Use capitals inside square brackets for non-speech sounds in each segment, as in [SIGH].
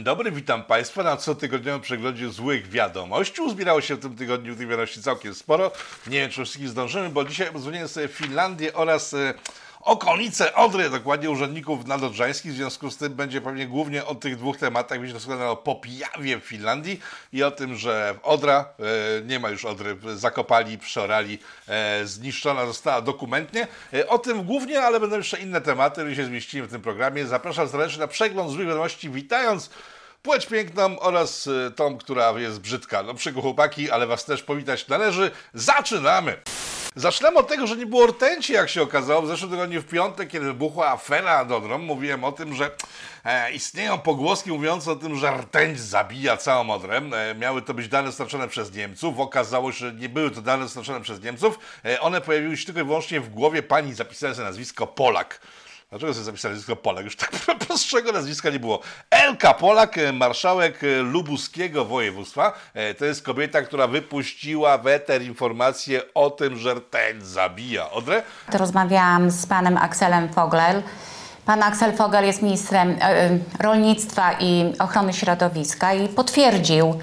Dzień dobry, witam Państwa na cotygodniowym przeglądzie złych wiadomości. Uzbierało się w tym tygodniu tych wiadomości całkiem sporo. Nie wiem, czy wszystkich zdążymy, bo dzisiaj rozmawiamy sobie Finlandię oraz e, okolice Odry, dokładnie urzędników nadodrzańskich. W związku z tym będzie pewnie głównie o tych dwóch tematach, będzie doskonale o Popijawie w Finlandii i o tym, że Odra, e, nie ma już Odry, zakopali, przeorali, e, zniszczona została dokumentnie. E, o tym głównie, ale będą jeszcze inne tematy, które się zmieściły w tym programie. Zapraszam serdecznie na przegląd złych wiadomości, witając płeć piękną oraz tą, która jest brzydka. No przykro chłopaki, ale was też powitać należy. Zaczynamy! Zaczynamy od tego, że nie było rtęci, jak się okazało. W zeszłym tygodniu w piątek, kiedy wybuchła afera nad Odrą, mówiłem o tym, że e, istnieją pogłoski mówiące o tym, że rtęć zabija całą Odrę. E, miały to być dane dostarczone przez Niemców. Okazało się, że nie były to dane dostarczone przez Niemców. E, one pojawiły się tylko i wyłącznie w głowie pani zapisane nazwisko Polak. Dlaczego sobie zapisali nazwisko Polak? Już tak [LAUGHS] prostszego nazwiska nie było. Elka Polak, e, marszałek e, lubuskiego województwa. E, To jest kobieta, która wypuściła w eter informację o tym, że rtęć zabija Odrę. To Rozmawiałam z panem Akselem Fogel. Pan Aksel Fogel jest ministrem rolnictwa i ochrony środowiska i potwierdził,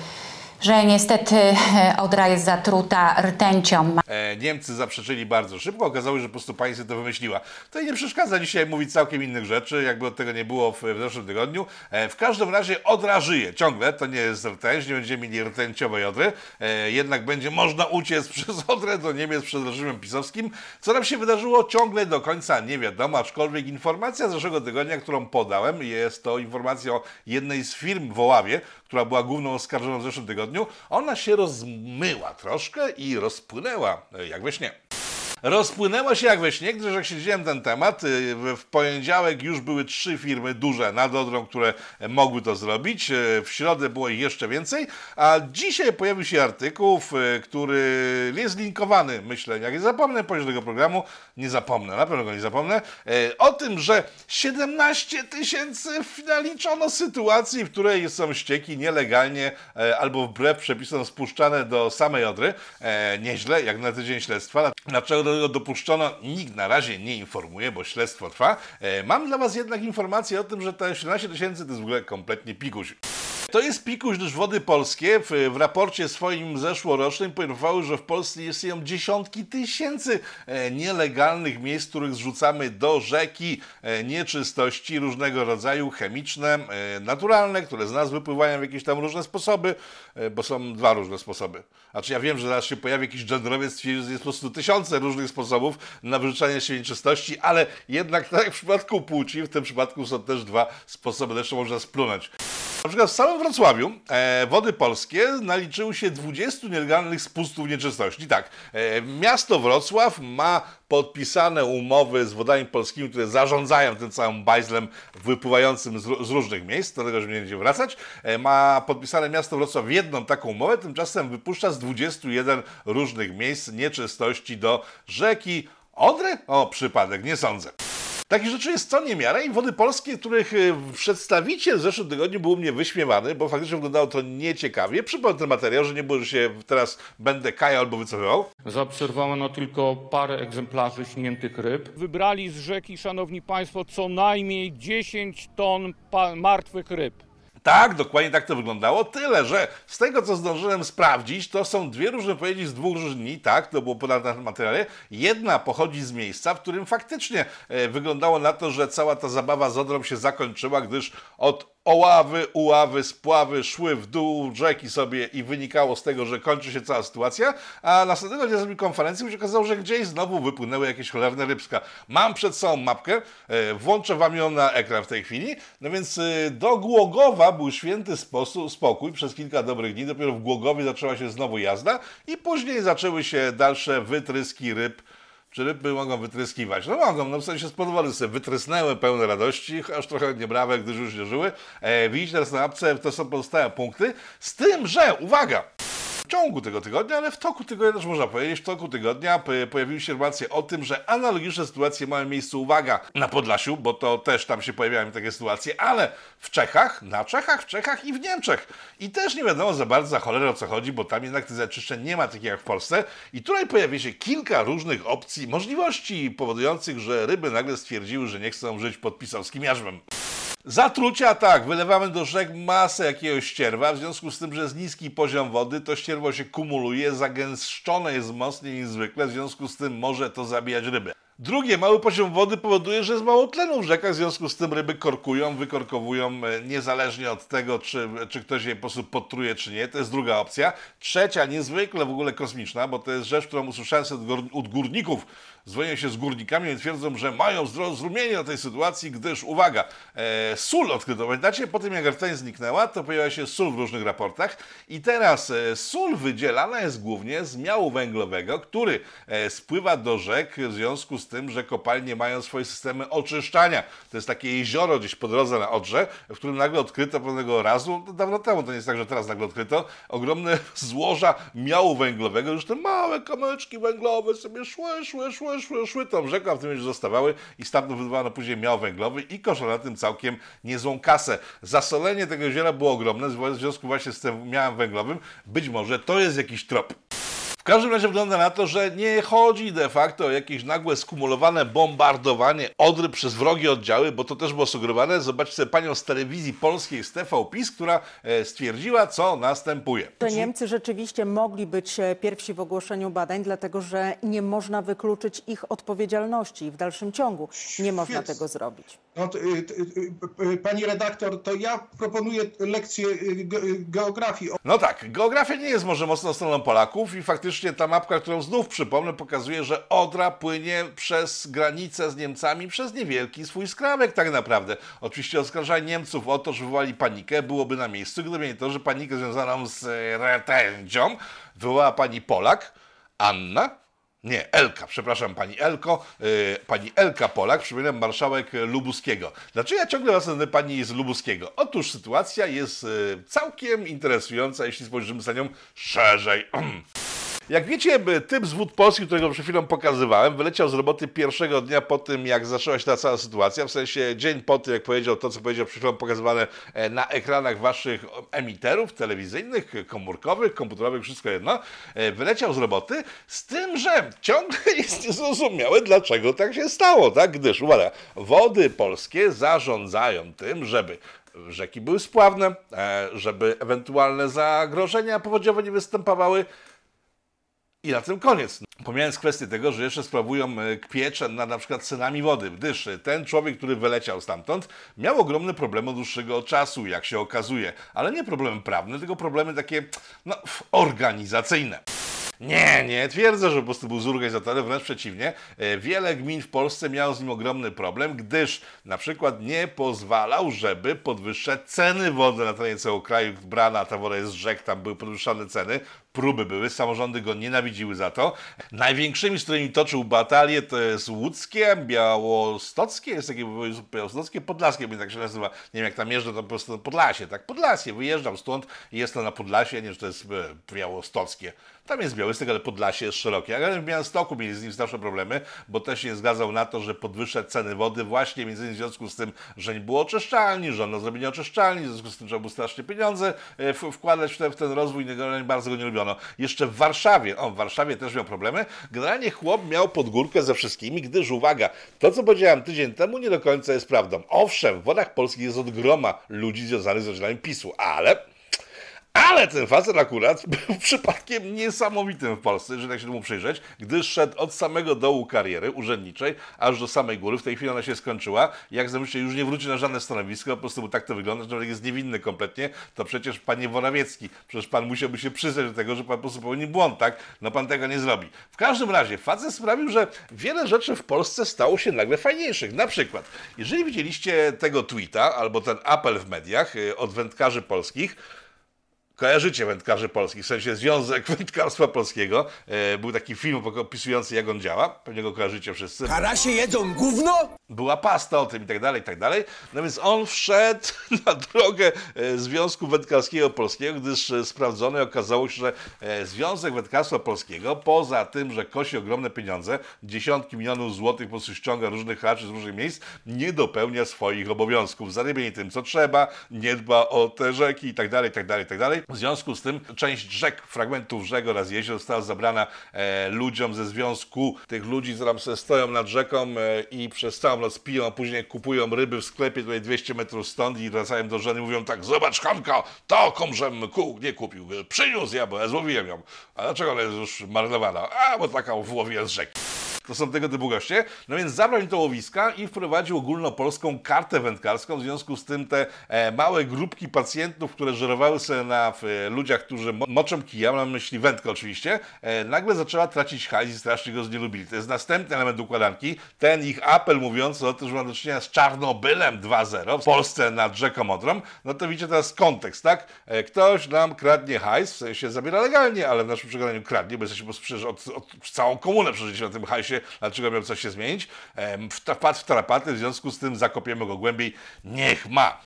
że niestety e, Odra jest zatruta rtęcią. E, Niemcy zaprzeczyli bardzo szybko, okazało się, że po prostu pani sobie to wymyśliła. To jej nie przeszkadza dzisiaj mówić całkiem innych rzeczy, jakby od tego nie było w, w zeszłym tygodniu. E, W każdym razie Odra żyje ciągle, to nie jest rtęć, nie będziemy mieli rtęciowej Odry, E, jednak będzie można uciec [LAUGHS] przez Odrę do Niemiec przed reżimem pisowskim. Co nam się wydarzyło ciągle do końca nie wiadomo, aczkolwiek informacja z zeszłego tygodnia, którą podałem, jest to informacja o jednej z firm w Oławie, która była główną oskarżoną w zeszłym tygodniu, ona się rozmyła troszkę i rozpłynęła e, jak we śnie. Rozpłynęła się jak we śnie, gdyż jak śledziłem ten temat, y, w poniedziałek już były trzy firmy duże nad Odrą, które mogły to zrobić. Y, W środę było ich jeszcze więcej, a dzisiaj pojawił się artykuł, który jest linkowany, myślę, jak nie zapomnę po tego programu, nie zapomnę, na pewno go nie zapomnę, y, o tym, że 17 tysięcy naliczono sytuacji, w której są ścieki nielegalnie e, albo wbrew przepisom spuszczane do samej Odry. E, Nieźle, jak na tydzień śledztwa. Dlaczego tego dopuszczono, nikt na razie nie informuje, bo śledztwo trwa. E, Mam dla Was jednak informację o tym, że te 17 tysięcy to jest w ogóle kompletnie pikuś. To jest pikuś, gdyż Wody Polskie w, w raporcie swoim zeszłorocznym poinformowały, że w Polsce istnieją dziesiątki tysięcy e, nielegalnych miejsc, w których zrzucamy do rzeki e, nieczystości różnego rodzaju, chemiczne, e, naturalne, które z nas wypływają w jakieś tam różne sposoby, bo są dwa różne sposoby. Znaczy ja wiem, że zaraz się pojawi jakiś genderowiec, stwierdzi, że jest po prostu tysiące różnych sposobów na wyrzucanie się nieczystości, ale jednak tak jak w przypadku płci, w tym przypadku są też dwa sposoby, zresztą można splunąć. Na przykład w samym Wrocławiu e, Wody Polskie naliczyły się 20 nielegalnych spustów nieczystości. Tak, e, miasto Wrocław ma podpisane umowy z wodami polskimi, które zarządzają tym całym bajzlem wypływającym z, z różnych miejsc, do tego, że nie wracać. E, ma podpisane miasto Wrocław jedną taką umowę, tymczasem wypuszcza z 21 różnych miejsc nieczystości do rzeki Odry? O, przypadek, nie sądzę. Takich rzeczy jest co niemiara i Wody Polskie, których y, przedstawiciel w zeszłym tygodniu był mnie wyśmiewany, bo faktycznie wyglądało to nieciekawie. Przypomnę ten materiał, że nie było, że się teraz będę kajał albo wycofywał. Zaobserwowano tylko parę egzemplarzy śniętych ryb. wybrali z rzeki, szanowni państwo, co najmniej 10 ton martwych ryb. Tak, dokładnie tak to wyglądało. Tyle, że z tego, co zdążyłem sprawdzić, to są dwie różne wypowiedzi z dwóch różnych dni, tak, to było podane na materiale. Jedna pochodzi z miejsca, w którym faktycznie e, wyglądało na to, że cała ta zabawa z Odrą się zakończyła, gdyż od Oławy, Uławy, Spławy szły w dół rzeki sobie i wynikało z tego, że kończy się cała sytuacja, a następnego dnia zrobili konferencję, gdzie się okazało, że gdzieś znowu wypłynęły jakieś cholerne rybska. Mam przed sobą mapkę, e, włączę wam ją na ekran w tej chwili, no więc e, do Głogowa był święty sposób, spokój przez kilka dobrych dni, dopiero w Głogowie zaczęła się znowu jazda i później zaczęły się dalsze wytryski ryb czy ryby mogą wytryskiwać? No mogą, no w sensie spod sobie wytrysnęły pełne radości, aż trochę niebrawe, gdyż już nie żyły. E, widzicie teraz na mapce, to są pozostałe punkty. Z tym, że, uwaga, w ciągu tego tygodnia, ale w toku tygodnia też można powiedzieć, w toku tygodnia pojawiły się informacje o tym, że analogiczne sytuacje mają miejsce, uwaga, na Podlasiu, bo to też tam się pojawiają takie sytuacje, ale w Czechach, na Czechach, w Czechach i w Niemczech. I też nie wiadomo za bardzo za cholerę o co chodzi, bo tam jednak tych zanieczyszczeń nie ma takich jak w Polsce. I tutaj pojawia się kilka różnych opcji, możliwości powodujących, że ryby nagle stwierdziły, że nie chcą żyć pod pisowskim jarzmem. Zatrucia tak, wylewamy do rzek masę jakiegoś ścierwa, w związku z tym, że jest niski poziom wody, to ścierwo się kumuluje, zagęszczone jest mocniej niż zwykle, w związku z tym może to zabijać ryby. Drugie, mały poziom wody powoduje, że jest mało tlenu w rzekach, w związku z tym ryby korkują, wykorkowują e, niezależnie od tego, czy, czy ktoś je po prostu podtruje, czy nie. To jest druga opcja. Trzecia, niezwykle w ogóle kosmiczna, bo to jest rzecz, którą usłyszałem od, gór- od górników. Dzwonią się z górnikami i twierdzą, że mają zrozumienie do tej sytuacji, gdyż, uwaga, e, sól odkryto. Pamiętacie, po tym jak rtęć zniknęła, to pojawiła się sól w różnych raportach i teraz e, sól wydzielana jest głównie z miału węglowego, który e, spływa do rzek w związku z tym, że kopalnie mają swoje systemy oczyszczania. To jest takie jezioro gdzieś po drodze na Odrze, w którym nagle odkryto pewnego razu, dawno temu, to nie jest tak, że teraz nagle odkryto, ogromne [LAUGHS] złoża miału węglowego, już te małe kamyczki węglowe sobie szły, szły, szły, szły, szły tą rzeką, a w tym już zostawały i stamtąd wydawano później miał węglowy i koszono na tym całkiem niezłą kasę. Zasolenie tego jeziora było ogromne, w związku właśnie z tym miałem węglowym. Być może to jest jakiś trop. W każdym razie wygląda na to, że nie chodzi de facto o jakieś nagłe skumulowane bombardowanie Odry przez wrogie oddziały, bo to też było sugerowane. Zobaczcie panią z telewizji polskiej z TV PiS, która e, stwierdziła, co następuje. Że Niemcy rzeczywiście mogli być e, pierwsi w ogłoszeniu badań, dlatego że nie można wykluczyć ich odpowiedzialności w dalszym ciągu. Nie można Więc- tego zrobić. No, to, y, y, y, pani redaktor, to ja proponuję lekcję ge- geografii. No tak, geografia nie jest może mocną stroną Polaków i faktycznie ta mapka, którą znów przypomnę, pokazuje, że Odra płynie przez granicę z Niemcami przez niewielki swój skrawek tak naprawdę. Oczywiście oskarżanie Niemców o to, że wywołali panikę byłoby na miejscu, gdyby nie to, że panikę związaną z e, rtęcią wywołała pani Polak, Anna, nie, Elka, przepraszam, pani Elko, yy, pani Elka Polak, przypominam, marszałek Lubuskiego. Dlaczego ja ciągle nazywam pani z Lubuskiego? Otóż sytuacja jest yy, całkiem interesująca, jeśli spojrzymy na nią szerzej. [CLEARS THROAT] Jak wiecie, typ z Wód Polskich, którego przed chwilą pokazywałem, wyleciał z roboty pierwszego dnia po tym, jak zaczęła się ta cała sytuacja, w sensie dzień po tym, jak powiedział to, co powiedział przed chwilą pokazywane e, na ekranach waszych emiterów telewizyjnych, komórkowych, komputerowych, wszystko jedno, e, wyleciał z roboty, z tym, że ciągle [LAUGHS] jest niezrozumiałe, dlaczego tak się stało, tak? Gdyż, uwaga, wody polskie zarządzają tym, żeby rzeki były spławne, e, żeby ewentualne zagrożenia powodziowe nie występowały, i na tym koniec. Pomijając kwestię tego, że jeszcze sprawują e, pieczę nad na przykład cenami wody, gdyż ten człowiek, który wyleciał stamtąd, miał ogromne problemy od dłuższego czasu, jak się okazuje. Ale nie problemy prawne, tylko problemy takie, no, organizacyjne. Nie, nie twierdzę, że po prostu był z organizatorem, wręcz przeciwnie. E, Wiele gmin w Polsce miało z nim ogromny problem, gdyż na przykład nie pozwalał, żeby podwyższać ceny wody na terenie całego kraju. Brana ta woda jest z rzek, tam były podwyższane ceny, próby były, samorządy go nienawidziły za to. Największymi, z którymi toczył batalię, to jest łódzkie, białostockie, jest takie białostockie, podlaskie, bo tak się nazywa. Nie wiem, jak tam jeżdżę, to po prostu Podlasie, tak? Podlasie, wyjeżdżam stąd i jestem na Podlasie, nie wiem, czy to jest e, białostockie. Tam jest Białystok, ale Podlasie jest szerokie. Ale w Białymstoku mieli z nim straszne problemy, bo też się zgadzał na to, że podwyższać ceny wody właśnie między innymi w związku z tym, że nie było oczyszczalni, że ono zrobienie oczyszczalni, w związku z tym trzeba było strasznie pieniądze e, wkładać w ten, w ten rozwój, bardzo go nie lubiono. Jeszcze w Warszawie, o, w Warszawie też miał problemy, generalnie chłop miał pod górkę ze wszystkimi, gdyż uwaga, to co powiedziałem tydzień temu nie do końca jest prawdą. Owszem, w wodach polskich jest od groma ludzi związanych z rodzinami PiSu, ale ale ten facet akurat [LAUGHS] był przypadkiem niesamowitym w Polsce, jeżeli tak się temu przyjrzeć, gdyż szedł od samego dołu kariery urzędniczej, aż do samej góry. W tej chwili ona się skończyła. Jak zamyślcie, już nie wróci na żadne stanowisko, po prostu tak to wygląda, że człowiek jest niewinny kompletnie. To przecież panie Worawiecki, przecież pan musiałby się przyznać do tego, że pan po prostu popełnił błąd, tak? No pan tego nie zrobi. W każdym razie facet sprawił, że wiele rzeczy w Polsce stało się nagle fajniejszych. Na przykład, jeżeli widzieliście tego tweeta albo ten apel w mediach y, od wędkarzy polskich, Kojarzycie wędkarzy polskich, w sensie Związek [LAUGHS] Wędkarstwa Polskiego. E, był taki film opisujący, jak on działa. Pewnie go kojarzycie wszyscy. Karasie jedzą gówno? Była pasta o tym i tak dalej, i tak dalej. No więc on wszedł [LAUGHS] na drogę e, Związku Wędkarskiego Polskiego, gdyż e, sprawdzono i okazało się, że e, Związek Wędkarstwa Polskiego, poza tym, że kosi ogromne pieniądze, dziesiątki milionów złotych po prostu ściąga różnych haczy z różnych miejsc, nie dopełnia swoich obowiązków. Zarybienie tym, co trzeba, nie dba o te rzeki i tak dalej, i tak dalej, i tak dalej. W związku z tym część rzek, fragmentów rzek oraz jezior została zabrana e, ludziom ze związku tych ludzi, którzy tam stoją nad rzeką e, i przez całą noc piją, a później kupują ryby w sklepie tutaj 200 metrów stąd i wracają do żony mówią tak, zobacz Hanka, to komżem kół nie kupił, przyniósł ja, bo ja złowiłem ją. A dlaczego ona jest już marnowana? A, bo taką włowiłem z rzeki. To są tego typu goście. No więc zabrał im to łowiska i wprowadził ogólnopolską kartę wędkarską. W związku z tym te e, małe grupki pacjentów, które żerowały sobie na e, ludziach, którzy mo moczą kija, mam na myśli wędkę oczywiście, e, nagle zaczęła tracić hajs i strasznie go znielubili. To jest następny element układanki. Ten ich apel mówiący o tym, że ma do czynienia z Czarnobylem 2.0 w Polsce nad rzeką Odrą. No to widzicie teraz kontekst, tak? Ktoś nam kradnie hajs, w sensie zabiera legalnie, ale w naszym przekonaniu kradnie, bo jesteśmy przecież od, od całą komunę przeżyliśmy na tym hajsie, dlaczego miał coś się zmienić. Wpadł w tarapaty, w związku z tym zakopiemy go głębiej. Niech ma.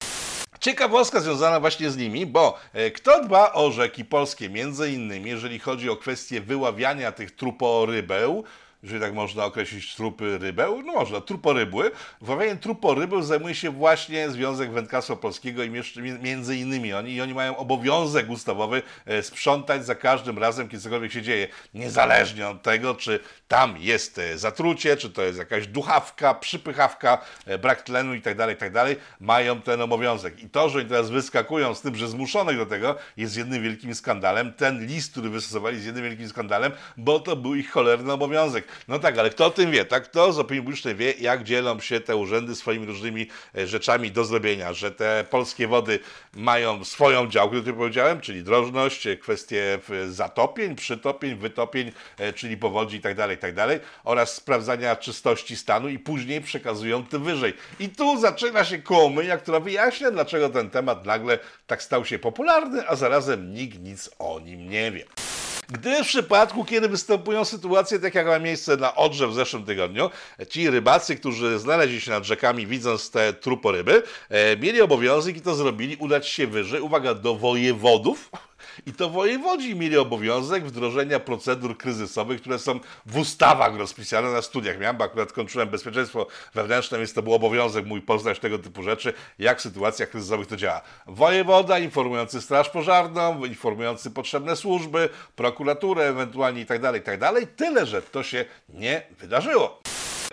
Ciekawostka związana właśnie z nimi, bo e, kto dba o rzeki polskie, między innymi, jeżeli chodzi o kwestię wyławiania tych truporybeł, jeżeli tak można określić trupy rybeł, no można, truporybły. Wyławianiem truporybeł zajmuje się właśnie Związek Wędkarstwa Polskiego i między innymi oni. I oni mają obowiązek ustawowy e, sprzątać za każdym razem, kiedy cokolwiek się dzieje. Niezależnie od tego, czy tam jest e, zatrucie, czy to jest jakaś duchawka, przypychawka, e, brak tlenu i tak dalej, i tak mają ten obowiązek. I to, że oni teraz wyskakują z tym, że zmuszonych do tego, jest jednym wielkim skandalem. Ten list, który wystosowali, jest jednym wielkim skandalem, bo to był ich cholerny obowiązek. No tak, ale kto o tym wie, tak? Kto z opinii publicznej wie, jak dzielą się te urzędy swoimi różnymi e, rzeczami do zrobienia, że te polskie wody mają swoją działkę, o której powiedziałem, czyli drożność, e, kwestie zatopień, przytopień, wytopień, e, czyli powodzi i tak dalej, tak dalej, oraz sprawdzania czystości stanu i później przekazują to wyżej. I tu zaczyna się kołomyja, która wyjaśnia, dlaczego ten temat nagle tak stał się popularny, a zarazem nikt nic o nim nie wie. Gdy w przypadku, kiedy występują sytuacje takie, jak ma miejsce na Odrze w zeszłym tygodniu, ci rybacy, którzy znaleźli się nad rzekami, widząc te truporyby, e, mieli obowiązek i to zrobili, udać się wyżej, uwaga, do wojewodów, i to wojewodzi mieli obowiązek wdrożenia procedur kryzysowych, które są w ustawach rozpisane na studiach. Miałem, bo akurat kończyłem bezpieczeństwo wewnętrzne, więc to był obowiązek mój poznać tego typu rzeczy, jak w sytuacjach kryzysowych to działa. Wojewoda informujący straż pożarną, informujący potrzebne służby, prokuraturę ewentualnie i tak dalej, i tak. Tyle, że to się nie wydarzyło.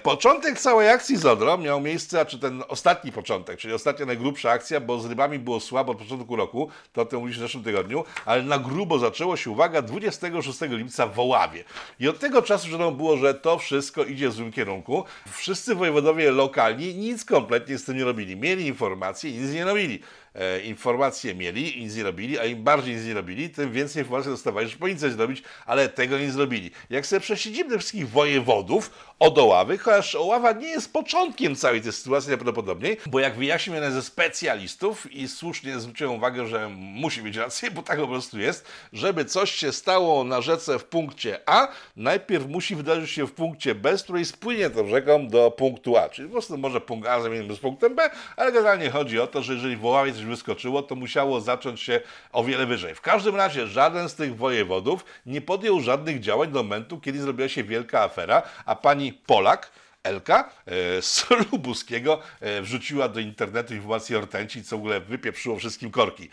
Początek całej akcji z Odrą miał miejsce, a czy ten ostatni początek, czyli ostatnia najgrubsza akcja, bo z rybami było słabo od początku roku, to o tym mówiliśmy w zeszłym tygodniu, ale na grubo zaczęło się, uwaga, 26 lipca w Woławie. I od tego czasu wiadomo było, że to wszystko idzie w złym kierunku. Wszyscy wojewodowie lokalni nic kompletnie z tym nie robili. Mieli informacje i nic nie robili. E, informacje mieli i nic nie robili, a im bardziej nic nie robili, tym więcej informacji dostawali, że powinni coś zrobić, ale tego nie zrobili. Jak sobie prześledzimy wszystkich wojewodów od Oławy, chociaż Oława nie jest początkiem całej tej sytuacji najprawdopodobniej, bo jak wyjaśnił jeden ze specjalistów i słusznie zwróciłem uwagę, że musi mieć rację, bo tak po prostu jest, żeby coś się stało na rzece w punkcie A, najpierw musi wydarzyć się w punkcie B, z której spłynie tą rzeką do punktu A. Czyli po prostu może punkt A zamienimy z punktem B, ale generalnie chodzi o to, że jeżeli w Oławie coś wyskoczyło, to musiało zacząć się o wiele wyżej. W każdym razie żaden z tych wojewodów nie podjął żadnych działań do momentu, kiedy zrobiła się wielka afera, a pani Polak, Elka e, z Lubuskiego e, wrzuciła do internetu informację o rtęci, co w ogóle wypieprzyło wszystkim korki.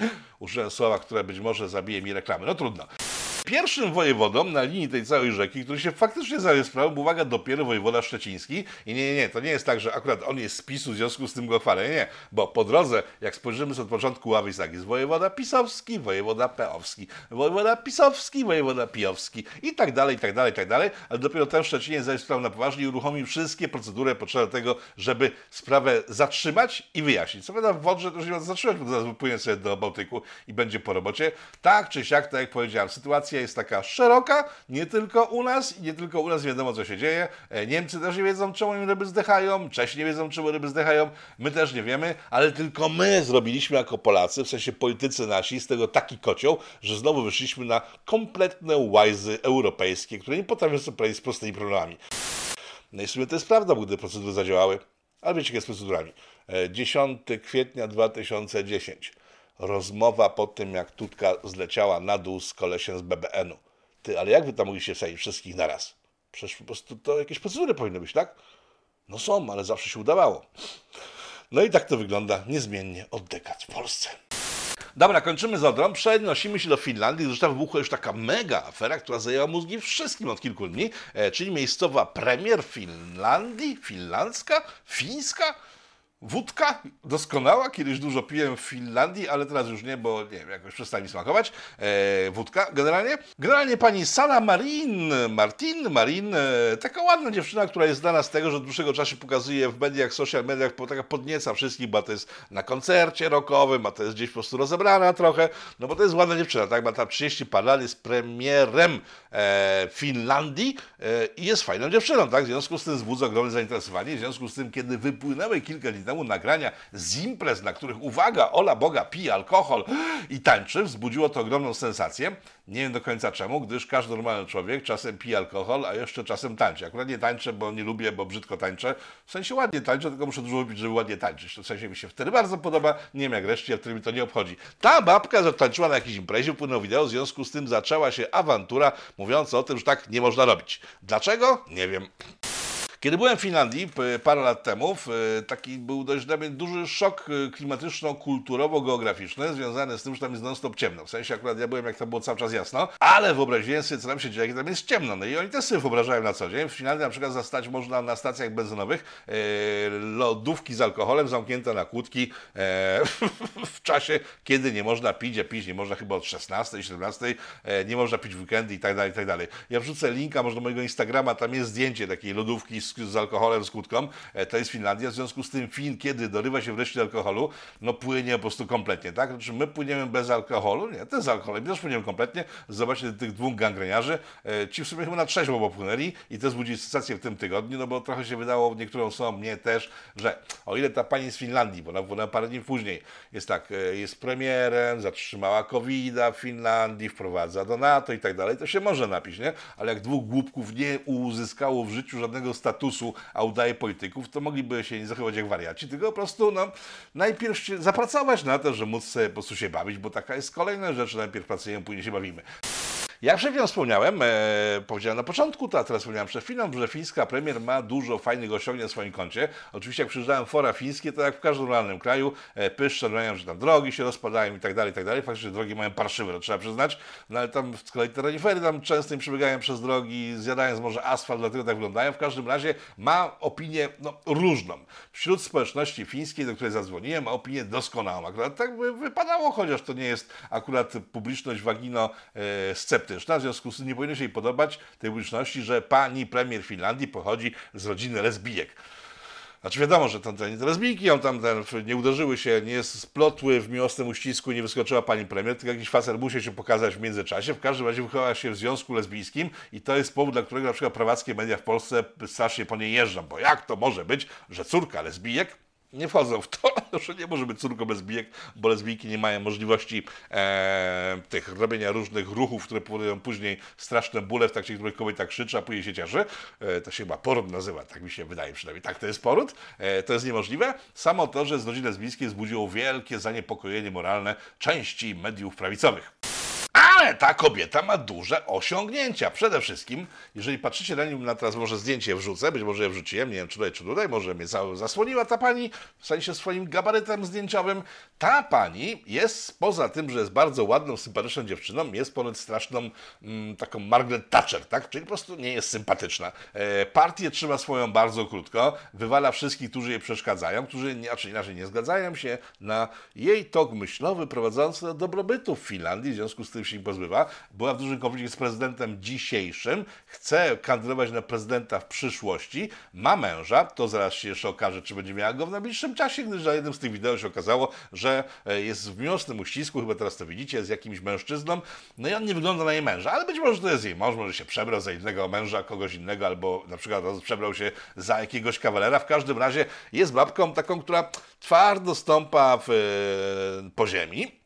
Użyłem słowa, które być może zabije mi reklamy. No trudno. Pierwszym wojewodą na linii tej całej rzeki, który się faktycznie zajął sprawą, uwaga, dopiero wojewoda szczeciński. I nie, nie, nie, to nie jest tak, że akurat on jest z PiSu, w związku z tym go chwalę. Nie, nie, bo po drodze, jak spojrzymy od początku ławy tak, jest wojewoda pisowski, wojewoda peowski, wojewoda pisowski, wojewoda pijowski i tak dalej, i tak dalej, i tak dalej. Ale dopiero ten Szczeciniec zajął sprawę na poważnie i uruchomił wszystkie procedury potrzebne tego, żeby sprawę zatrzymać i wyjaśnić. Co prawda w Wodrze to już nie ma zatrzymać, bo zaraz wypłynie sobie do Bałtyku i będzie po robocie. Tak czy siak, tak jak powiedziałem, sytuacja jest taka szeroka, nie tylko u nas nie tylko u nas wiadomo, co się dzieje. E, Niemcy też nie wiedzą, czemu im ryby zdychają, Czesi nie wiedzą, czemu ryby zdychają, my też nie wiemy, ale tylko my zrobiliśmy jako Polacy, w sensie politycy nasi, z tego taki kocioł, że znowu wyszliśmy na kompletne łajzy europejskie, które nie potrafią sobie poradzić z prostymi problemami. No i w sumie to jest prawda, bo gdy procedury zadziałały. Ale wiecie, jak jest z procedurami. E, 10 kwietnia 2010. Rozmowa po tym, jak Tutka zleciała na dół z kolesiem z BBN-u. Ty, ale jak wy tam mogliście wsadzić wszystkich naraz? Przecież po prostu to jakieś procedury powinny być, tak? No są, ale zawsze się udawało. No i tak to wygląda niezmiennie od dekad w Polsce. Dobra, kończymy z Odrą, przenosimy się do Finlandii, zresztą wybuchła już taka mega afera, która zajęła mózgi wszystkim od kilku dni, e, czyli miejscowa premier Finlandii, finlandzka, fińska, Wódka? Doskonała, kiedyś dużo piłem w Finlandii, ale teraz już nie, bo nie wiem, jakoś przestała mi smakować. E, wódka generalnie. Generalnie pani Sala Marin, Martin Marin, e, taka ładna dziewczyna, która jest znana z tego, że od dłuższego czasu pokazuje w mediach, social mediach, bo taka podnieca wszystkich, bo to jest na koncercie rockowym, a to jest gdzieś po prostu rozebrana trochę, no bo to jest ładna dziewczyna, tak, ma tam 30 par lat, jest premierem e, Finlandii e, i jest fajną dziewczyną, tak, w związku z tym wzbudza ogromne zainteresowanie, w związku z tym, kiedy wypłynęły kilka dni nagrania z imprez, na których, uwaga, Ola Boga pije alkohol i tańczy, wzbudziło to ogromną sensację. Nie wiem do końca czemu, gdyż każdy normalny człowiek czasem pije alkohol, a jeszcze czasem tańczy. Akurat nie tańczę, bo nie lubię, bo brzydko tańczę. W sensie ładnie tańczę, tylko muszę dużo wypić, żeby ładnie tańczyć. To w sensie mi się wtedy bardzo podoba, nie wiem jak reszcie, wtedy mi to nie obchodzi. Ta babka zatańczyła na jakiejś imprezie, płynął wideo, w związku z tym zaczęła się awantura mówiąca o tym, że tak nie można robić. Dlaczego? Nie wiem. Kiedy byłem w Finlandii parę lat temu, taki był dość dla mnie duży szok y, klimatyczno-kulturowo-geograficzny związany z tym, że tam jest non-stop ciemno. W sensie akurat ja byłem, jak tam było cały czas jasno, ale wyobraziłem sobie, co tam się dzieje, jak tam jest ciemno. No i oni też sobie wyobrażają na co dzień. W Finlandii na przykład zastać można na stacjach benzynowych e, lodówki z alkoholem zamknięte na kłódki e, [LAUGHS] w czasie, kiedy nie można pić, a pić nie można chyba od 16, 17, e, nie można pić w weekendy i tak dalej, i tak dalej. Ja wrzucę linka może do mojego Instagrama, tam jest zdjęcie takiej lodówki z, z alkoholem, kłódką. E, to jest Finlandia, w związku z tym Fin, kiedy dorywa się wreszcie alkoholu, no płynie po prostu kompletnie, tak? Znaczy my płyniemy bez alkoholu, nie, też z alkoholem, też płyniemy kompletnie. Zobaczcie tych dwóch gangreniarzy, e, ci w sumie chyba na trzeźwo popłynęli i to wzbudzi sensację w tym tygodniu, no bo trochę się wydało niektórym osobom, mnie też, że o ile ta pani z Finlandii, bo była parę dni później, jest tak, e, jest premierem, zatrzymała covid w Finlandii, wprowadza do NATO i tak dalej, to się może napić, nie? Ale jak dwóch głupków nie uzyskało w życiu żadnego statusu, a udaje polityków, to mogliby się nie zachować jak wariaci, tylko po prostu, no, najpierw się zapracować na to, że móc sobie po prostu się bawić, bo taka jest kolejna rzecz, najpierw pracujemy, później się bawimy. Jak przed chwilą wspomniałem, e, powiedziałem na początku, to a teraz wspomniałem przed chwilą, że fińska premier ma dużo fajnych osiągnięć na swoim koncie. Oczywiście jak przyjeżdżałem fora fińskie, to jak w każdym normalnym kraju, e, że tam drogi się rozpadają i tak dalej, i tak dalej. Faktycznie drogi mają parszywe, to trzeba przyznać, no ale tam z kolei renifery tam często im przebiegają przez drogi, zjadając może asfalt, dlatego tak wyglądają. W każdym razie ma opinię no, różną. Wśród społeczności fińskiej, do której zadzwoniłem, ma opinię doskonałą. Akurat tak by wypadało, chociaż to nie jest akurat publiczność wagino e, sceptyczna. W związku z tym nie powinno się jej podobać tej publiczności, że pani premier Finlandii pochodzi z rodziny lesbijek. Znaczy wiadomo, że tam te, lesbijki, on tam ten, nie uderzyły się, nie splotły w miłosnym uścisku, nie wyskoczyła pani premier, tylko jakiś facet musiał się pokazać w międzyczasie. W każdym razie wychowała się w związku lesbijskim i to jest powód, dla którego na przykład prawackie media w Polsce strasznie po niej jeżdżą, bo jak to może być, że córka lesbijek nie wchodzą w to, [LAUGHS] że nie może być córką lesbijek, bo lesbijki nie mają możliwości e, tych robienia różnych ruchów, które powodują później straszne bóle w trakcie których kobieta krzyczy, a później się cieszy. E, to się chyba poród nazywa, tak mi się wydaje przynajmniej. Tak, to jest poród. E, to jest niemożliwe. Samo to, że z rodziny lesbijskiej wzbudziło wielkie zaniepokojenie moralne części mediów prawicowych. Ta kobieta ma duże osiągnięcia. Przede wszystkim, jeżeli patrzycie na nim, na teraz może zdjęcie wrzucę, być może je wrzuciłem, nie wiem czy tutaj, czy tutaj, może mnie za- zasłoniła ta pani, w sensie swoim gabarytem zdjęciowym. Ta pani jest, poza tym, że jest bardzo ładną, sympatyczną dziewczyną, jest ponad straszną mm, taką Margaret Thatcher, tak? Czyli po prostu nie jest sympatyczna. E, partię trzyma swoją bardzo krótko, wywala wszystkich, którzy jej przeszkadzają, którzy nie, znaczy inaczej nie zgadzają się na jej tok myślowy prowadzący do dobrobytu w Finlandii, w związku z tym się pozbywa. Była w dużym konflikcie z prezydentem dzisiejszym, chce kandydować na prezydenta w przyszłości, ma męża, to zaraz się jeszcze okaże, czy będzie miała go w najbliższym czasie, gdyż na jednym z tych wideo się okazało, że e, jest w miłosnym uścisku, chyba teraz to widzicie, z jakimś mężczyzną, no i on nie wygląda na jej męża, ale być może to jest jej mąż, może się przebrał za innego męża, kogoś innego, albo na przykład przebrał się za jakiegoś kawalera. W każdym razie jest babką taką, która twardo stąpa w, e, po ziemi,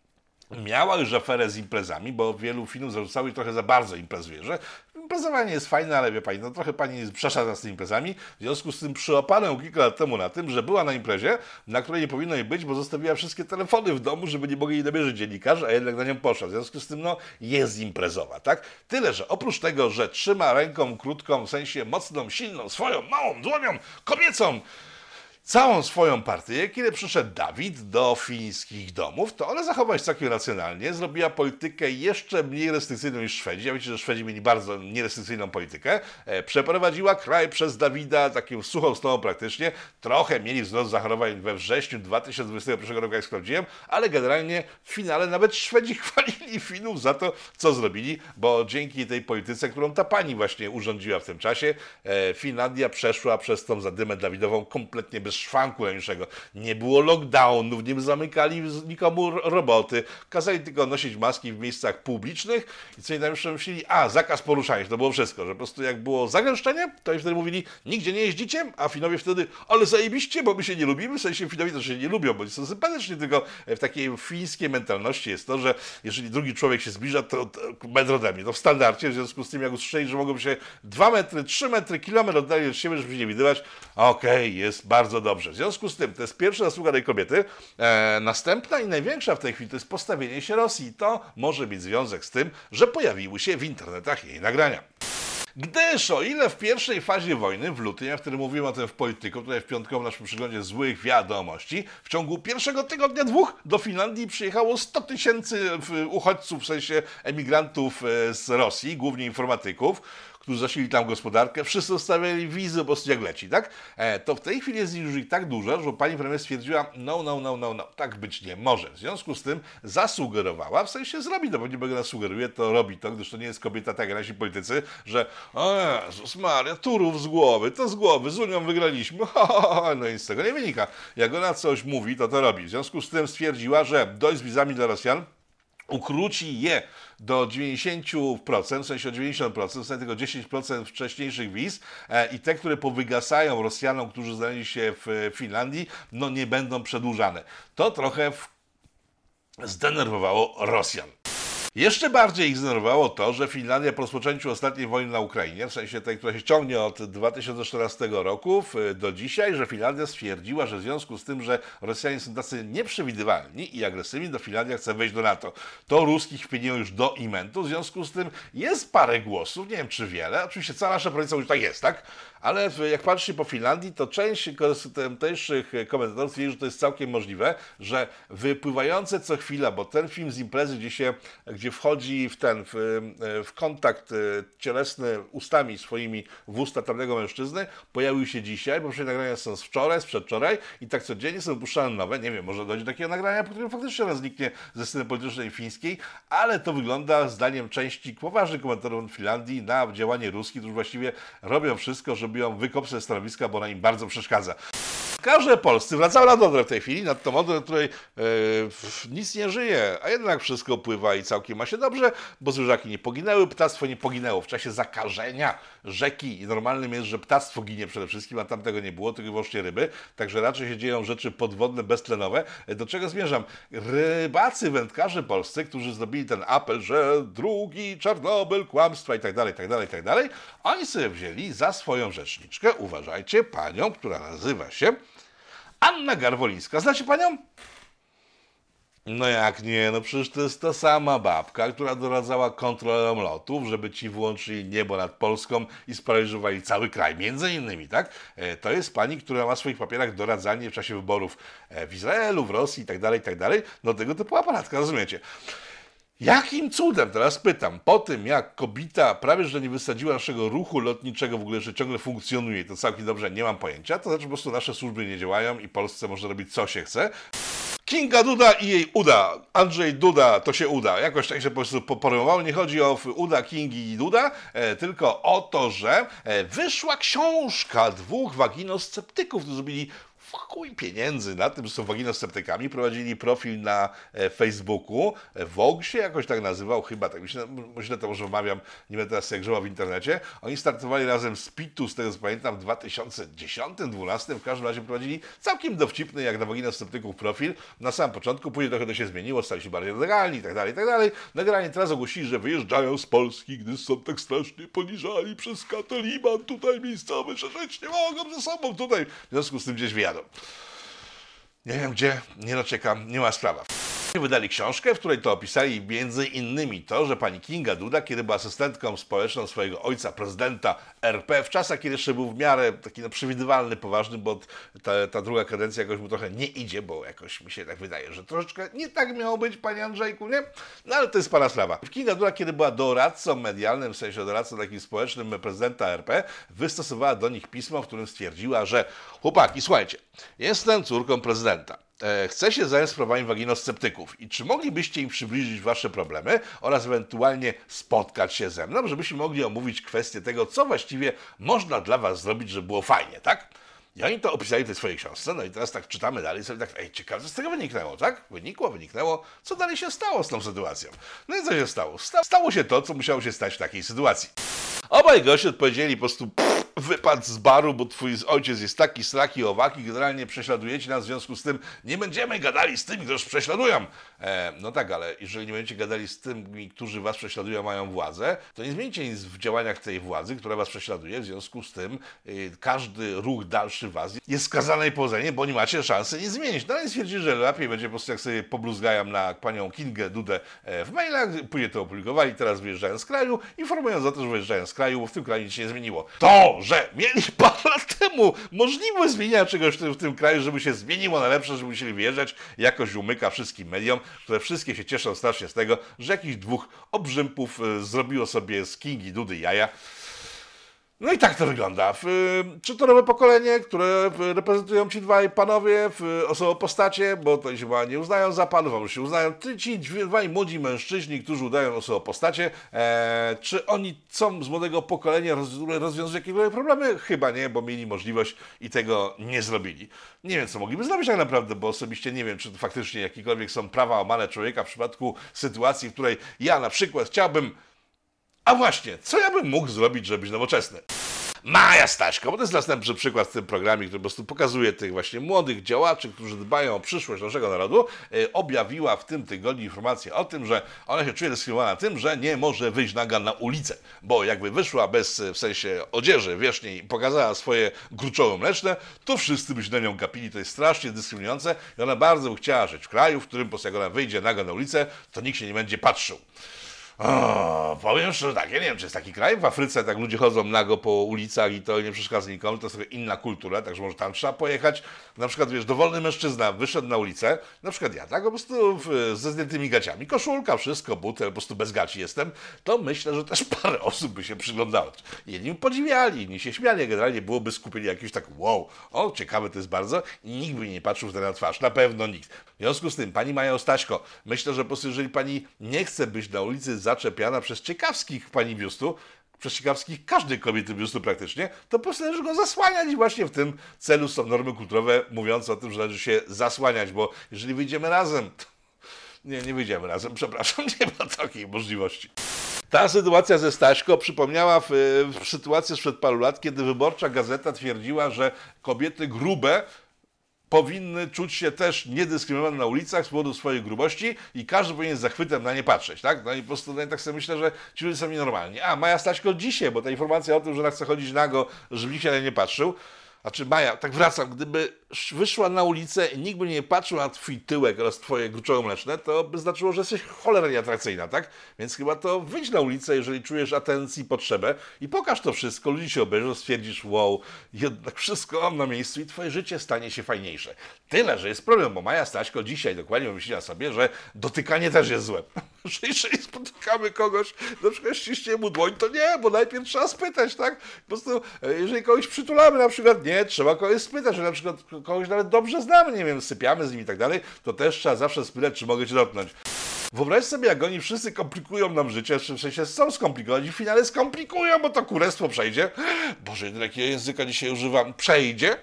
Miała już aferę z imprezami, bo wielu filmów zarzucało jej trochę za bardzo imprezuje, że imprezowanie jest fajne, ale wie pani, no trochę pani przeszadza z tymi imprezami. W związku z tym przyłapano kilka lat temu na tym, że była na imprezie, na której nie powinno jej być, bo zostawiła wszystkie telefony w domu, żeby nie mogli jej namierzyć dziennikarze, a jednak na nią poszła. W związku z tym, no, jest imprezowa, tak? Tyle, że oprócz tego, że trzyma ręką krótką, w sensie mocną, silną, swoją małą dłonią kobiecą, całą swoją partię, kiedy przyszedł Dawid do fińskich domów, to ona zachowała się całkiem racjonalnie, zrobiła politykę jeszcze mniej restrykcyjną niż Szwedzi. Ja wiecie, że Szwedzi mieli bardzo nierestrykcyjną politykę. E, Przeprowadziła kraj przez Dawida taką suchą stopą praktycznie. Trochę mieli wzrost zachorowań we wrześniu 2021 roku, jak sprawdziłem, ale generalnie w finale nawet Szwedzi [LAUGHS] chwalili Finów za to, co zrobili, bo dzięki tej polityce, którą ta pani właśnie urządziła w tym czasie, e, Finlandia przeszła przez tą zadymę Dawidową kompletnie bez szwanku najmniejszego. Nie było lockdownów, nie zamykali nikomu roboty, kazali tylko nosić maski w miejscach publicznych i co najwyższe myśleli, a zakaz poruszania się, to było wszystko, że po prostu jak było zagęszczenie, to oni wtedy mówili, nigdzie nie jeździcie, a Finowie wtedy, ale zajebiście, bo my się nie lubimy, w sensie Finowie też się nie lubią, bo są sympatyczni, tylko w takiej fińskiej mentalności jest to, że jeżeli drugi człowiek się zbliża, to, to metr ode mnie, to w standardzie, w związku z tym jak usłyszeli, że mogą się 2 metry, 3 metry, kilometr oddali od siebie, żeby się nie widywać, okej, jest bardzo dobrze. W związku z tym, to jest pierwsza zasługa tej kobiety. E, następna i największa w tej chwili to jest postawienie się Rosji. To może mieć związek z tym, że pojawiły się w internetach jej nagrania. Gdyż o ile w pierwszej fazie wojny, w lutym, ja wtedy mówiłem o tym w Polityku, tutaj w piątkowym naszym przeglądzie złych wiadomości, w ciągu pierwszego tygodnia, dwóch do Finlandii przyjechało 100 tysięcy uchodźców, w sensie emigrantów e, z Rosji, głównie informatyków, którzy zasili tam gospodarkę, wszyscy zostawiali wizy prostu jak leci, tak? E, to w tej chwili jest już ich tak dużo, że pani premier stwierdziła, no, no, no, no, no, tak być nie może. W związku z tym zasugerowała, w sensie zrobi to, bo nie będę nas sugeruje, to robi to, gdyż to nie jest kobieta tak jak nasi politycy, że o Jezus Maria, turów z głowy, to z głowy, z Unią wygraliśmy, [LAUGHS] no i z tego nie wynika. Jak ona coś mówi, to to robi. W związku z tym stwierdziła, że dość z wizami dla Rosjan, ukróci je do 90%, w sensie o 90%, w sensie tylko 10% wcześniejszych wiz e, i te, które powygasają Rosjanom, którzy znaleźli się w Finlandii, no nie będą przedłużane. To trochę zdenerwowało Rosjan. Jeszcze bardziej ich zdenerwowało to, że Finlandia po rozpoczęciu ostatniej wojny na Ukrainie, w sensie tej, która się ciągnie od 2014 roku do dzisiaj, że Finlandia stwierdziła, że w związku z tym, że Rosjanie są tacy nieprzewidywalni i agresywni, to Finlandia chce wejść do NATO. To ruskich wpieniło już do imentu, w związku z tym jest parę głosów, nie wiem czy wiele, oczywiście cała nasza prawica już tak jest, tak? Ale jak patrzy po Finlandii, to część tamtejszych komentatorów twierdzi, że to jest całkiem możliwe, że wypływające co chwila, bo ten film z imprezy, gdzie się, gdzie wchodzi w ten, w, w kontakt e, cielesny ustami swoimi w usta tamtego mężczyzny, pojawił się dzisiaj, bo przecież nagrania są z wczoraj, z przedwczoraj i tak codziennie są wypuszczane nowe, nie wiem, może dojdzie do takiego nagrania, po którym faktycznie raz zniknie ze sceny politycznej fińskiej, ale to wygląda zdaniem części poważnych komentatorów Finlandii na działanie Ruski, którzy właściwie robią wszystko, żeby ją wykopać ze stanowiska, bo ona im bardzo przeszkadza. Każde Polscy wracały na Odrę w tej chwili, na tą Odrę, której e, nic nie żyje, a jednak wszystko pływa i całkiem ma się dobrze, bo zwierzaki nie poginęły, ptactwo nie poginęło w czasie zakażenia rzeki i normalnym jest, że ptactwo ginie przede wszystkim, a tam tego nie było, tylko wyłącznie ryby, także raczej się dzieją rzeczy podwodne, beztlenowe. E, Do czego zmierzam? Rybacy, wędkarze polscy, którzy zrobili ten apel, że drugi Czarnobyl, kłamstwa i tak dalej, tak dalej, tak dalej, oni sobie wzięli za swoją rzeczniczkę, uważajcie, panią, która nazywa się Anna Garwolińska. Znacie panią? No jak nie, no przecież to jest ta sama babka, która doradzała kontrolerom lotów, żeby ci włączyli niebo nad Polską i sparaliżowali cały kraj, między innymi, tak? E, To jest pani, która ma w swoich papierach doradzanie w czasie wyborów e, w Izraelu, w Rosji i tak dalej, i tak. No tego typu aparatka, rozumiecie? Jakim cudem, teraz pytam, po tym jak Kobita prawie że nie wysadziła naszego ruchu lotniczego w ogóle, że ciągle funkcjonuje, to całkiem dobrze, nie mam pojęcia, to znaczy po prostu nasze służby nie działają i Polsce może robić co się chce. Kinga Duda i jej uda. Andrzej Duda to się uda. Jakoś tak się po prostu popormowało. Nie chodzi o uda Kingi i Duda, e, tylko o to, że e, wyszła książka dwóch waginosceptyków, którzy byli chuj pieniędzy na tym, że są waginosceptykami. Prowadzili profil na e, Facebooku. E, Vogue się jakoś tak nazywał, chyba tak. Myślę, myślę to może wmawiam, nie będę teraz jak grzewał w internecie. Oni startowali razem z Pitu, z tego co pamiętam, w 2010-2012. W każdym razie prowadzili całkiem dowcipny, jak na waginosceptyków profil. Na samym początku, później trochę to się zmieniło, stali się bardziej legalni i tak dalej, i tak dalej. Nagranie teraz ogłosili, że wyjeżdżają z Polski, gdyż są tak strasznie poniżali przez katoliban tutaj miejscowy, że żyć nie mogą ze sobą tutaj. W związku z tym gdzieś wyjadą. Nie wiem gdzie, nie dociekam, nie ma sprawa. Wydali książkę, w której to opisali między innymi to, że pani Kinga Duda, kiedy była asystentką społeczną swojego ojca, prezydenta RP, w czasach, kiedy jeszcze był w miarę taki no, przewidywalny, poważny, bo ta, ta druga kadencja jakoś mu trochę nie idzie, bo jakoś mi się tak wydaje, że troszeczkę nie tak miało być, panie Andrzejku, nie? No ale to jest pana sprawa. Kinga Duda, kiedy była doradcą medialnym, w sensie doradcą takim społecznym prezydenta RP, wystosowała do nich pismo, w którym stwierdziła, że chłopaki, słuchajcie, jestem córką prezydenta. E, Chcę się zająć sprawami waginosceptyków i czy moglibyście im przybliżyć wasze problemy oraz ewentualnie spotkać się ze mną, żebyśmy mogli omówić kwestię tego, co właściwie można dla was zrobić, żeby było fajnie, tak? I oni to opisali w tej swojej książce, no i teraz tak czytamy dalej, sobie tak, ej, ciekawe, co z tego wyniknęło, tak? Wynikło, wyniknęło, co dalej się stało z tą sytuacją? No i co się stało? Sta- stało się to, co musiało się stać w takiej sytuacji. Obaj goście odpowiedzieli po prostu pff, wypadł z baru, bo twój ojciec jest taki, straki, owaki, generalnie prześladujecie nas, w związku z tym nie będziemy gadali z tymi, którzy prześladują. E, no tak, ale jeżeli nie będziecie gadali z tymi, którzy was prześladują, mają władzę, to nie zmienicie nic w działaniach tej władzy, która was prześladuje, w związku z tym y, każdy ruch dalszy was jest skazany na powodzenie, bo nie macie szansy nic zmienić. No i stwierdzi, że lepiej będzie po prostu jak sobie pobluzgają na panią Kingę Dudę e, w mailach, później to opublikowali, teraz wyjeżdżają z kraju, informując o tym, że wyjeżdżają z kraju, bo w tym kraju nic się nie zmieniło. To, że mieli [LAUGHS] parę lat temu możliwość zmienienia czegoś w tym, w tym kraju, żeby się zmieniło na lepsze, żeby musieli wyjeżdżać, jakoś umyka wszystkim mediom, które wszystkie się cieszą strasznie z tego, że jakichś dwóch obrzępów e, zrobiło sobie z Kingi Dudy jaja. No i tak to wygląda. Y, Czy to nowe pokolenie, które y, reprezentują ci dwaj panowie, w, osobą postacie, bo to się chyba nie uznają za panów, a może się uznają ci dwaj młodzi mężczyźni, którzy udają osobą postacie. E, czy oni są z młodego pokolenia, roz, rozwiązują jakiekolwiek problemy? Chyba nie, bo mieli możliwość i tego nie zrobili. Nie wiem, co mogliby zrobić tak naprawdę, bo osobiście nie wiem, czy faktycznie jakiekolwiek są prawa łamane człowieka w przypadku sytuacji, w której ja na przykład chciałbym a właśnie, co ja bym mógł zrobić, żeby być nowoczesny? Maja Staśko, bo to jest następny przykład w tym programie, który po prostu pokazuje tych właśnie młodych działaczy, którzy dbają o przyszłość naszego narodu, e, objawiła w tym tygodniu informację o tym, że ona się czuje dyskryminowana tym, że nie może wyjść naga na ulicę, bo jakby wyszła bez, e, w sensie odzieży wierzchniej i pokazała swoje gruczoły mleczne, to wszyscy by się na nią gapili, to jest strasznie dyskryminujące i ona bardzo chciała żyć w kraju, w którym po prostu jak ona wyjdzie naga na ulicę, to nikt się nie będzie patrzył. O, powiem szczerze tak, ja nie wiem, czy jest taki kraj w Afryce, tak ludzie chodzą nago po ulicach i to nie przeszkadza nikomu, to jest trochę inna kultura, także może tam trzeba pojechać. Na przykład, wiesz, dowolny mężczyzna wyszedł na ulicę, na przykład ja, tak, po prostu ze zdjętymi gaciami, koszulka, wszystko, buty, po prostu bez gaci jestem, to myślę, że też [LAUGHS] parę osób by się przyglądało. Jedni podziwiali, inni się śmiali, generalnie byłoby skupienie jakieś tak, wow, o, ciekawe to jest bardzo i nikt by nie patrzył wtedy na twarz, na pewno nikt. W związku z tym, pani Maja Staśko, myślę, że po prostu jeżeli pani nie chce być na ulicy zaczepiana przez ciekawskich pani biustu, przez ciekawskich każdej kobiety biustu praktycznie, to po prostu należy go zasłaniać i właśnie w tym celu są normy kulturowe mówiące o tym, że należy się zasłaniać, bo jeżeli wyjdziemy razem, to... nie, nie wyjdziemy razem, przepraszam, [LAUGHS] nie ma takiej możliwości. Ta sytuacja ze Staśko przypomniała w, w sytuację sprzed paru lat, kiedy wyborcza gazeta twierdziła, że kobiety grube powinny czuć się też niedyskryminowane na ulicach z powodu swojej grubości i każdy powinien z zachwytem na nie patrzeć, tak? No i po prostu no i tak sobie myślę, że ci ludzie są nienormalni. A, Maja Staśko dzisiaj, bo ta informacja o tym, że ona chce chodzić nago, żeby nikt się na nie nie patrzył, znaczy Maja, tak wracam, gdyby sz- wyszła na ulicę i nikt by nie patrzył na twój tyłek oraz twoje gruczoło mleczne, to by znaczyło, że jesteś cholernie atrakcyjna, tak? Więc chyba to wyjdź na ulicę, jeżeli czujesz atencji i potrzebę i pokaż to wszystko, ludzie się obejrzą, stwierdzisz, wow, jednak wszystko mam na miejscu i twoje życie stanie się fajniejsze. Tyle, że jest problem, bo Maja Staśko dzisiaj dokładnie wymyśliła sobie, że dotykanie też jest złe. [LAUGHS] [LAUGHS] Że jeżeli spotykamy kogoś, na przykład ściśnie mu dłoń, to nie, bo najpierw trzeba spytać, tak? Po prostu, e, jeżeli kogoś przytulamy na przykład, nie, trzeba kogoś spytać, że na przykład kogoś nawet dobrze znamy, nie wiem, sypiamy z nim i tak dalej, to też trzeba zawsze spytać, czy mogę cię dotknąć. Wyobraź sobie, jak oni wszyscy komplikują nam życie, w sensie są skomplikowani, w finale skomplikują, bo to kurestwo przejdzie. [GASPS] Boże, jakiego języka dzisiaj używam? Przejdzie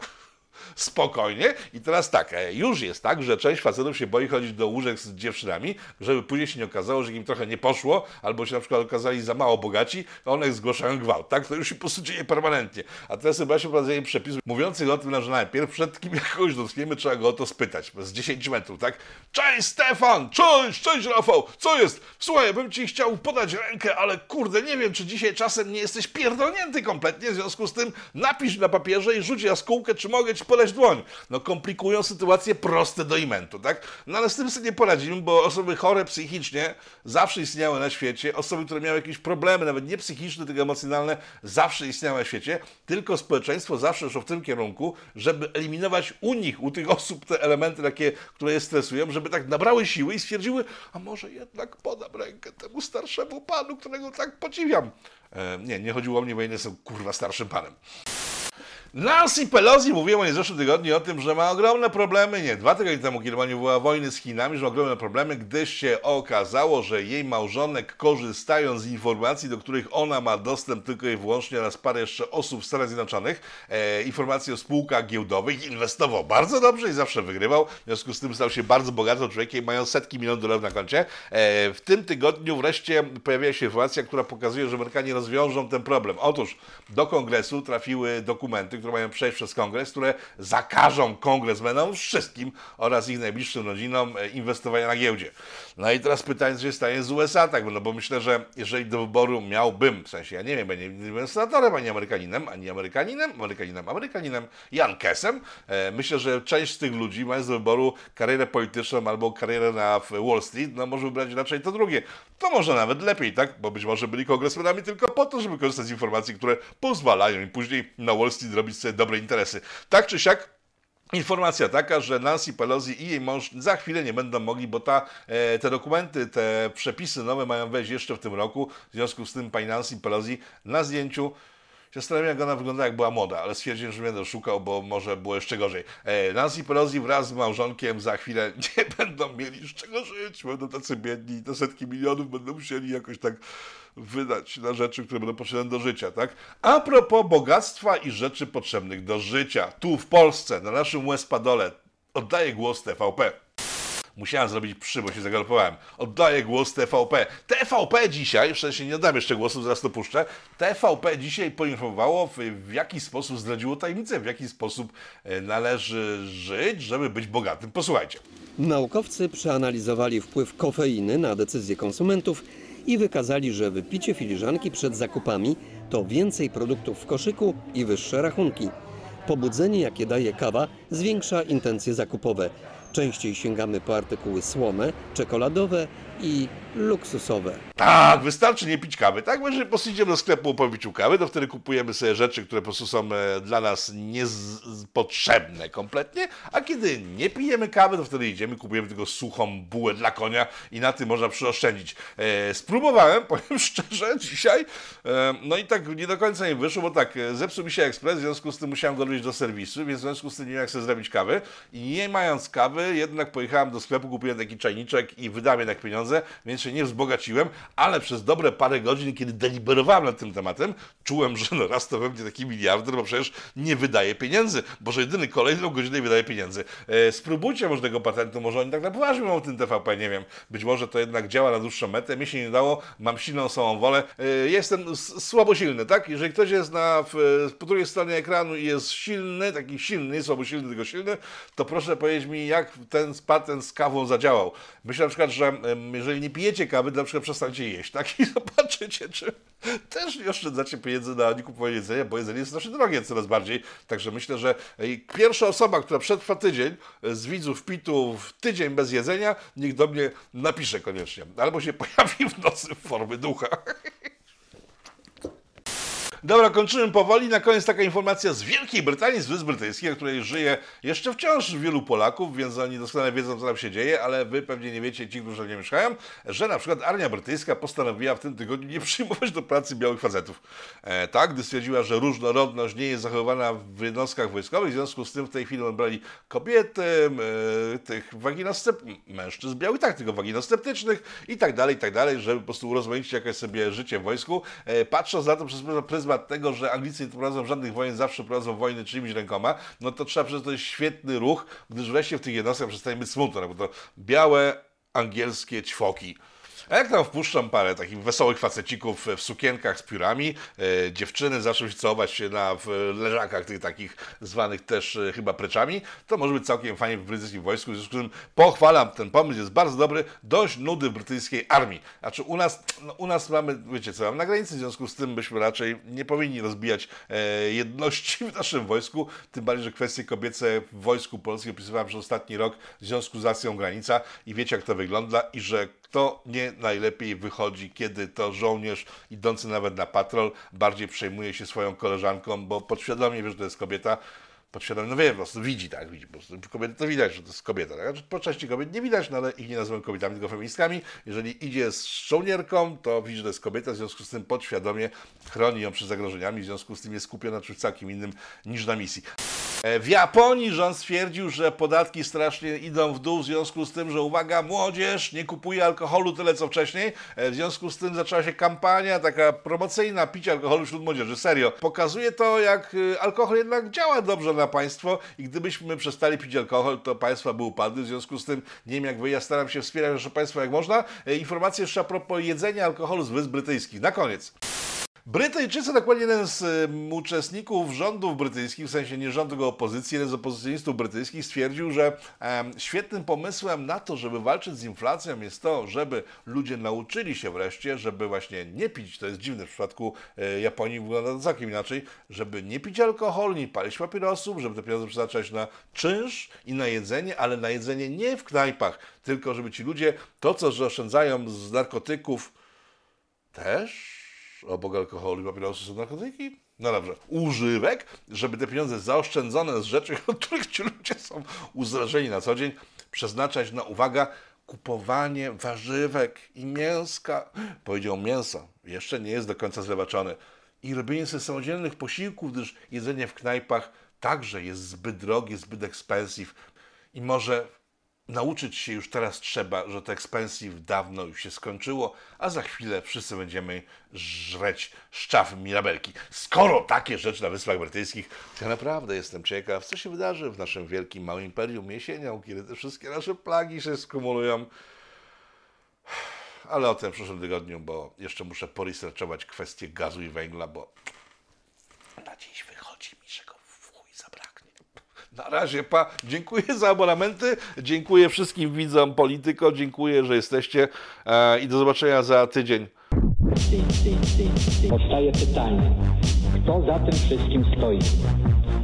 spokojnie. I teraz tak, e, już jest tak, że część facetów się boi chodzić do łóżek z dziewczynami, żeby później się nie okazało, że im trochę nie poszło, albo się na przykład okazali za mało bogaci, a one zgłaszają gwałt, tak? To już się po prostu dzieje permanentnie. A teraz chyba się wprowadzenie przepisów mówiących o tym, że najpierw przed kim jakoś dotkniemy, trzeba go o to spytać. Z 10 metrów, tak? Cześć Stefan! Cześć! Cześć Rafał! Co jest? Słuchaj, bym ci chciał podać rękę, ale kurde, nie wiem, czy dzisiaj czasem nie jesteś pierdolnięty kompletnie, w związku z tym napisz na papierze i rzuć jaskółkę, czy mogę ci podać dłoń. No komplikują sytuacje proste do imentu, tak? No ale z tym sobie nie poradzimy, bo osoby chore psychicznie zawsze istniały na świecie, osoby, które miały jakieś problemy, nawet nie psychiczne, tylko emocjonalne, zawsze istniały na świecie, tylko społeczeństwo zawsze szło w tym kierunku, żeby eliminować u nich, u tych osób te elementy takie, które je stresują, żeby tak nabrały siły i stwierdziły, a może jednak podam rękę temu starszemu panu, którego tak podziwiam. E, nie, nie chodziło o mnie, bo ja jestem kurwa starszym panem. Nancy Pelosi mówiła w zeszłym tygodniu o tym, że ma ogromne problemy, nie, dwa tygodnie temu, kiedy nie była wojny z Chinami, że ma ogromne problemy, gdyż się okazało, że jej małżonek korzystając z informacji, do których ona ma dostęp tylko i wyłącznie oraz parę jeszcze osób w Stanach Zjednoczonych, e, informacje o spółkach giełdowych, inwestował bardzo dobrze i zawsze wygrywał, w związku z tym stał się bardzo bogatym człowiekiem, mają setki milionów dolarów na koncie. E, w tym tygodniu wreszcie pojawiła się informacja, która pokazuje, że Amerykanie rozwiążą ten problem. Otóż do kongresu trafiły dokumenty, które mają przejść przez kongres, które zakażą kongresmenom wszystkim oraz ich najbliższym rodzinom e, inwestowania na giełdzie. No i teraz pytanie, co się stanie z USA, tak, no bo myślę, że jeżeli do wyboru miałbym, w sensie ja nie wiem, nie, byłem senatorem, ani Amerykaninem, ani Amerykaninem, Amerykaninem, Amerykaninem, Jan e, myślę, że część z tych ludzi, mając do wyboru karierę polityczną albo karierę na Wall Street, no może wybrać raczej to drugie. To może nawet lepiej, tak, bo być może byli kongresmenami tylko po to, żeby korzystać z informacji, które pozwalają im później na Wall Street robić sobie dobre interesy. Tak czy siak, Informacja taka, że Nancy Pelosi i jej mąż za chwilę nie będą mogli, bo ta, e, te dokumenty, te przepisy nowe mają wejść jeszcze w tym roku. W związku z tym pani Nancy Pelosi na zdjęciu się zastanawiam, jak ona wygląda, jak była młoda, ale stwierdziłem, że będę szukał, bo może było jeszcze gorzej. E, Nancy Pelosi wraz z małżonkiem za chwilę [LAUGHS] nie będą mieli z czego żyć, będą tacy biedni te setki milionów będą musieli jakoś tak wydać na rzeczy, które będą potrzebne do życia, tak? A propos bogactwa i rzeczy potrzebnych do życia, tu w Polsce, na naszym Westpadole, oddaję głos TVP. Musiałem zrobić przy, bo się zagalopowałem. Oddaję głos TVP. TVP dzisiaj, w sensie nie oddam jeszcze głosu, zaraz to puszczę. TVP dzisiaj poinformowało, w, jaki sposób zdradziło tajemnicę, w jaki sposób e, należy żyć, żeby być bogatym. Posłuchajcie. Naukowcy przeanalizowali wpływ kofeiny na decyzje konsumentów i wykazali, że wypicie filiżanki przed zakupami to więcej produktów w koszyku i wyższe rachunki. Pobudzenie, jakie daje kawa, zwiększa intencje zakupowe. Częściej sięgamy po artykuły słone, czekoladowe i luksusowe. Tak, wystarczy nie pić kawy, tak? Bo jeżeli po prostu idziemy do sklepu po piciu kawy, to wtedy kupujemy sobie rzeczy, które po prostu są e, dla nas niepotrzebne kompletnie, a kiedy nie pijemy kawy, to wtedy idziemy, kupujemy tylko suchą bułę dla konia i na tym można przyoszczędzić. E, spróbowałem, [LAUGHS] powiem szczerze, dzisiaj, e, no i tak nie do końca nie wyszło, bo tak, e, zepsuł mi się ekspres, w związku z tym musiałem go odwieźć do serwisu, więc w związku z tym nie wiem, jak sobie zrobić kawy i nie mając kawy, jednak pojechałem do sklepu, kupiłem taki czajniczek i wydałem jednak pieniądze, więc się nie wzbogaciłem, ale przez dobre parę godzin, kiedy deliberowałem nad tym tematem, czułem, że no raz to we mnie taki miliarder, bo przecież nie wydaje pieniędzy, bo że jedyny kolejną godzinę wydaje pieniędzy. E, spróbujcie może tego patentu, może oni tak na poważnie o tym TVP, nie wiem. Być może to jednak działa na dłuższą metę, mi się nie dało, mam silną samą wolę. E, jestem słabo silny, tak? Jeżeli ktoś jest na, w, po drugiej stronie ekranu i jest silny, taki silny, słabo silny, tylko silny, to proszę powiedzieć mi, jak ten patent z kawą zadziałał. Myślę na przykład, że jeżeli nie pijecie kawy, to na przykład przestańcie jeść, tak? I [LAUGHS] zobaczycie, czy też nie oszczędzacie pieniędzy na nie kupowanie jedzenia, bo jedzenie jest strasznie drogie coraz bardziej. Także myślę, że pierwsza osoba, która przetrwa tydzień e, z widzów PIT-u w tydzień bez jedzenia, niech do mnie napisze koniecznie. Albo się [LAUGHS] pojawi w nocy w formie ducha. Dobra, kończymy powoli. Na koniec taka informacja z Wielkiej Brytanii, z Wysp Brytyjskich, w której żyje jeszcze wciąż wielu Polaków, więc oni doskonale wiedzą, co tam się dzieje, ale wy pewnie nie wiecie, ci, którzy nie mieszkają, że na przykład armia brytyjska postanowiła w tym tygodniu nie [LAUGHS] przyjmować do pracy białych facetów. E, tak, gdy stwierdziła, że różnorodność nie jest zachowywana w jednostkach wojskowych, w związku z tym w tej chwili brali kobiety, e, tych waginostep... mężczyzn białych, tak, tylko waginosceptycznych i tak dalej, i tak dalej, żeby po prostu urozmaicić jakoś sobie życie w wojsku. E, patrząc na to przez pryzmat tego, że Anglicy nie prowadzą żadnych wojen, zawsze prowadzą wojny czyimiś rękoma, no to trzeba przyznać, że to jest świetny ruch, gdyż wreszcie w tych jednostkach przestanie być smutno, no bo to białe, angielskie ćwoki. A jak tam wpuszczam parę takich wesołych facecików w sukienkach z piórami, e, dziewczyny zaczną się całować na w leżakach tych takich zwanych też e, chyba preczami, to może być całkiem fajnie w brytyjskim wojsku, w związku z tym pochwalam ten pomysł, jest bardzo dobry, dość nudy w brytyjskiej armii. Znaczy u nas, no, u nas mamy, wiecie co, mamy na granicy, w związku z tym byśmy raczej nie powinni rozbijać e, jedności w naszym wojsku, tym bardziej, że kwestie kobiece w wojsku polskim opisywałem przez ostatni rok w związku z akcją granica. I wiecie jak to wygląda i że kto nie najlepiej wychodzi, kiedy to żołnierz idący nawet na patrol bardziej przejmuje się swoją koleżanką, bo podświadomie wie, że to jest kobieta, podświadomie, no wie, po prostu widzi, tak, widzi, po prostu kobiety to widać, że to jest kobieta, tak? Znaczy, po części kobiet nie widać, no ale ich nie nazywam kobietami, tylko feministkami. Jeżeli idzie z żołnierką, to widzi, że to jest kobieta, w związku z tym podświadomie chroni ją przed zagrożeniami, w związku z tym jest skupiona na czymś całkiem innym niż na misji. E, W Japonii rząd stwierdził, że podatki strasznie idą w dół w związku z tym, że uwaga, młodzież nie kupuje alkoholu tyle co wcześniej. E, W związku z tym zaczęła się kampania taka promocyjna picia alkoholu wśród młodzieży. Serio. Pokazuje to, jak y, alkohol jednak działa dobrze na państwo i gdybyśmy przestali pić alkohol, to państwa by upadły. W związku z tym, nie wiem jak wy, ja staram się wspierać nasze państwo jak można. E, Informacje jeszcze a propos jedzenia alkoholu z Wysp Brytyjskich. Na koniec. Brytyjczycy, dokładnie jeden z uczestników rządów brytyjskich, w sensie nie rządu, tylko opozycji, jeden z opozycjonistów brytyjskich stwierdził, że świetnym pomysłem na to, żeby walczyć z inflacją jest to, żeby ludzie nauczyli się wreszcie, żeby właśnie nie pić, to jest dziwne w przypadku e, Japonii, wygląda to całkiem inaczej, żeby nie pić alkoholu, nie palić papierosów, żeby te pieniądze przeznaczać na czynsz i na jedzenie, ale na jedzenie nie w knajpach, tylko żeby ci ludzie to, co oszczędzają z narkotyków, też obok alkoholu i papierosów są narkotyki? No dobrze, używek, żeby te pieniądze zaoszczędzone z rzeczy, [LAUGHS] od których ci ludzie są uzależnieni na co dzień, przeznaczać na, uwaga, kupowanie warzywek i mięska. Powiedział mięsa, jeszcze nie jest do końca zlewaczone. I robienie sobie samodzielnych posiłków, gdyż jedzenie w knajpach także jest zbyt drogie, zbyt expensive. I może Nauczyć się już teraz trzeba, że to expensive dawno już się skończyło, a za chwilę wszyscy będziemy żreć szczawy mirabelki. Skoro takie rzeczy na Wyspach Brytyjskich, to ja naprawdę jestem ciekaw, co się wydarzy w naszym wielkim, małym imperium jesienią, kiedy te wszystkie nasze plagi się skumulują. Ale o tym w przyszłym tygodniu, bo jeszcze muszę poresearchować kwestię gazu i węgla, bo na dziś wychodzi mi, że go w chuj zabraknie. Na razie, pa. Dziękuję za abonamenty, dziękuję wszystkim widzom Polityko, dziękuję, że jesteście e, i do zobaczenia za tydzień. Powstaje pytanie, kto za tym wszystkim stoi?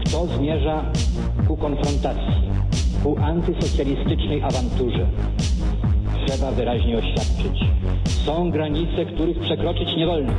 Kto zmierza ku konfrontacji, ku antysocjalistycznej awanturze? Trzeba wyraźnie oświadczyć. Są granice, których przekroczyć nie wolno.